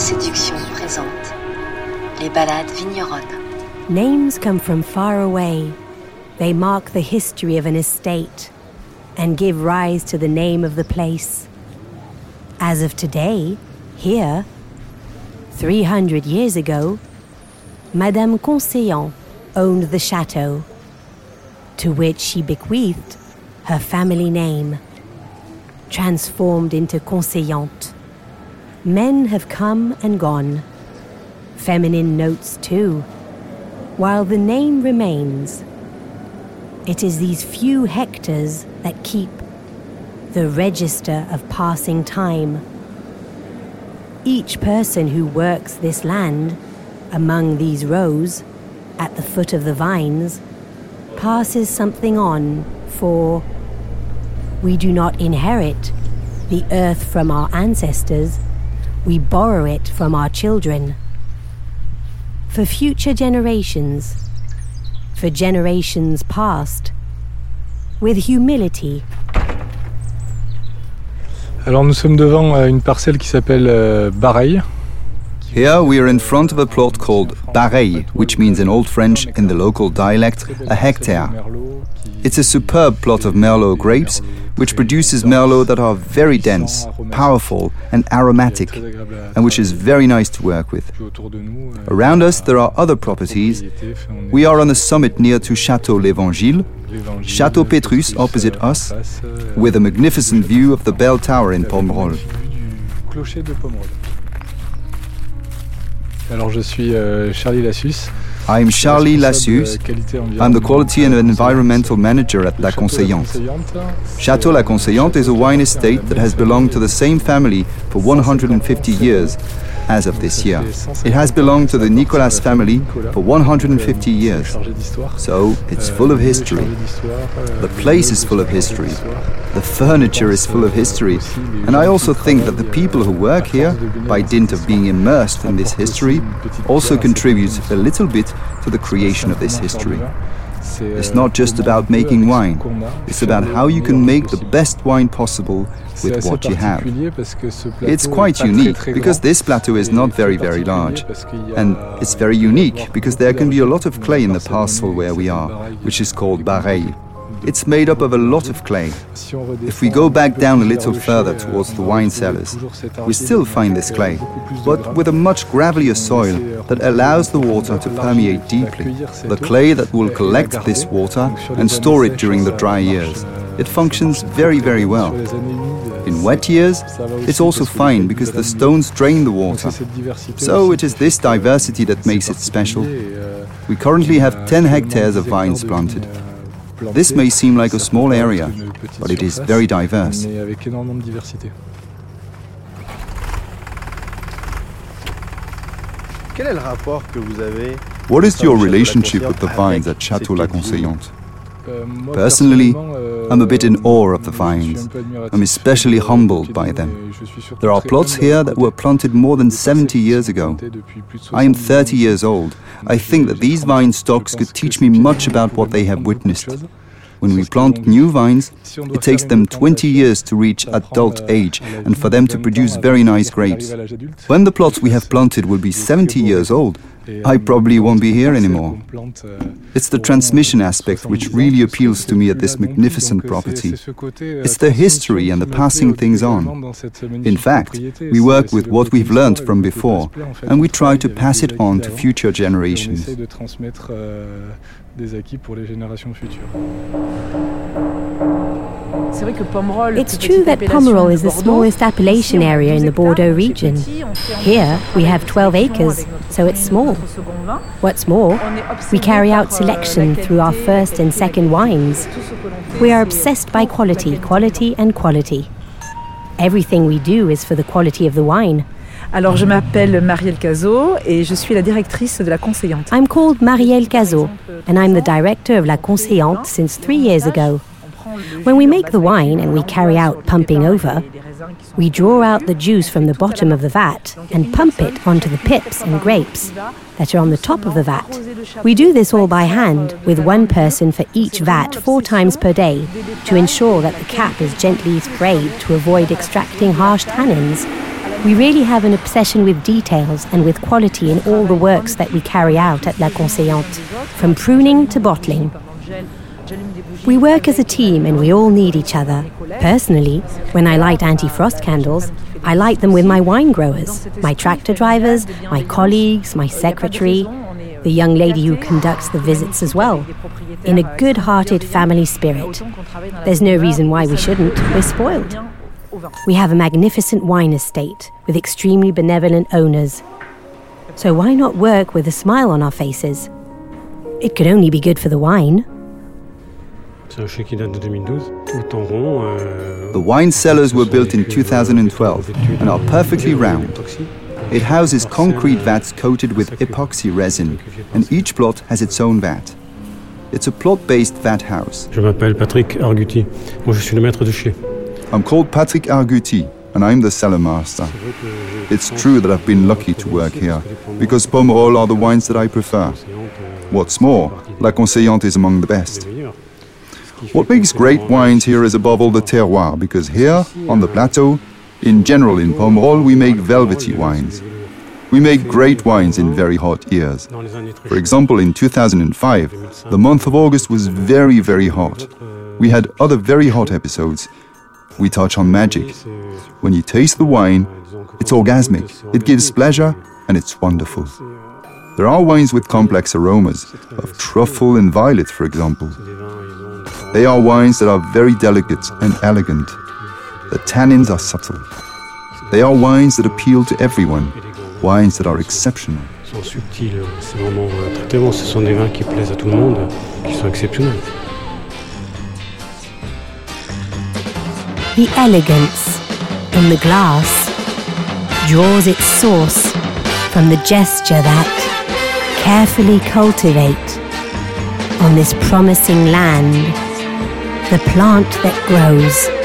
séduction présente les vigneronnes. Names come from far away. They mark the history of an estate and give rise to the name of the place. As of today, here, 300 years ago, Madame Conseillant owned the chateau, to which she bequeathed her family name, transformed into Conseillante. Men have come and gone, feminine notes too, while the name remains. It is these few hectares that keep the register of passing time. Each person who works this land, among these rows, at the foot of the vines, passes something on, for we do not inherit the earth from our ancestors, we borrow it from our children. For future generations, for generations past, with humility. Alors nous sommes devant euh, une parcelle qui s'appelle euh, Bareil. Here we are in front of a plot called Bareil, which means in Old French, in the local dialect, a hectare. It's a superb plot of Merlot grapes, which produces Merlot that are very dense, powerful, and aromatic, and which is very nice to work with. Around us there are other properties. We are on a summit near to Chateau l'Évangile, Chateau Petrus opposite us, with a magnificent view of the bell tower in Pomerol. Alors je suis euh, Charlie Lassus. I'm Charlie Lassus. I'm the Quality and Environmental Manager at La Conseillante. Chateau La Conseillante is a wine estate that has belonged to the same family for 150 years as of this year. It has belonged to the Nicolas family for 150 years. So it's full of history. The place is full of history. The furniture is full of history. And I also think that the people who work here, by dint of being immersed in this history, also contribute a little bit to the creation of this history. It's not just about making wine, it's about how you can make the best wine possible with what you have. It's quite unique because this plateau is not very, very large. And it's very unique because there can be a lot of clay in the parcel where we are, which is called Bareil. It's made up of a lot of clay. If we go back down a little further towards the wine cellars, we still find this clay, but with a much gravelier soil that allows the water to permeate deeply. The clay that will collect this water and store it during the dry years. It functions very, very well. In wet years, it's also fine because the stones drain the water. So it is this diversity that makes it special. We currently have 10 hectares of vines planted. This may seem like a small area, but it is very diverse. What is your relationship with the vines at Château La Conseillante? Personally, I'm a bit in awe of the vines. I'm especially humbled by them. There are plots here that were planted more than 70 years ago. I am 30 years old. I think that these vine stocks could teach me much about what they have witnessed. When we plant new vines, it takes them 20 years to reach adult age and for them to produce very nice grapes. When the plots we have planted will be 70 years old, I probably won't be here anymore. It's the transmission aspect which really appeals to me at this magnificent property. It's the history and the passing things on. In fact, we work with what we've learned from before and we try to pass it on to future generations. It's true that Pomerol is the smallest appellation area in the Bordeaux region. Here we have 12 acres, so it's small. What's more, we carry out selection through our first and second wines. We are obsessed by quality, quality, and quality. Everything we do is for the quality of the wine. Alors, je m'appelle Marielle Cazaux et je suis la directrice de la Conseillante. I'm called Marielle Cazaux, and I'm the director of La Conseillante since three years ago. When we make the wine and we carry out pumping over, we draw out the juice from the bottom of the vat and pump it onto the pips and grapes that are on the top of the vat. We do this all by hand, with one person for each vat four times per day, to ensure that the cap is gently sprayed to avoid extracting harsh tannins. We really have an obsession with details and with quality in all the works that we carry out at La Conseillante, from pruning to bottling. We work as a team and we all need each other. Personally, when I light anti frost candles, I light them with my wine growers, my tractor drivers, my colleagues, my secretary, the young lady who conducts the visits as well, in a good hearted family spirit. There's no reason why we shouldn't, we're spoiled. We have a magnificent wine estate with extremely benevolent owners. So why not work with a smile on our faces? It could only be good for the wine. The wine cellars were built in 2012 and are perfectly round. It houses concrete vats coated with epoxy resin, and each plot has its own vat. It's a plot-based vat house. Je m'appelle Patrick Argutti. Moi, je suis le maître de chai. I'm called Patrick Argutti, and I'm the cellar master. It's true that I've been lucky to work here, because Pomerol are the wines that I prefer. What's more, La Conseillante is among the best. What makes great wines here is above all the terroir, because here, on the plateau, in general in Pomerol, we make velvety wines. We make great wines in very hot years. For example, in 2005, the month of August was very, very hot. We had other very hot episodes, we touch on magic. When you taste the wine, it's orgasmic, it gives pleasure, and it's wonderful. There are wines with complex aromas, of truffle and violet, for example. They are wines that are very delicate and elegant. The tannins are subtle. They are wines that appeal to everyone, wines that are exceptional. sont subtils, c'est vraiment euh, très bon. Ce sont des vins qui plaisent à tout le monde, qui sont exceptionnels. The elegance in the glass draws its source from the gesture that carefully cultivate on this promising land the plant that grows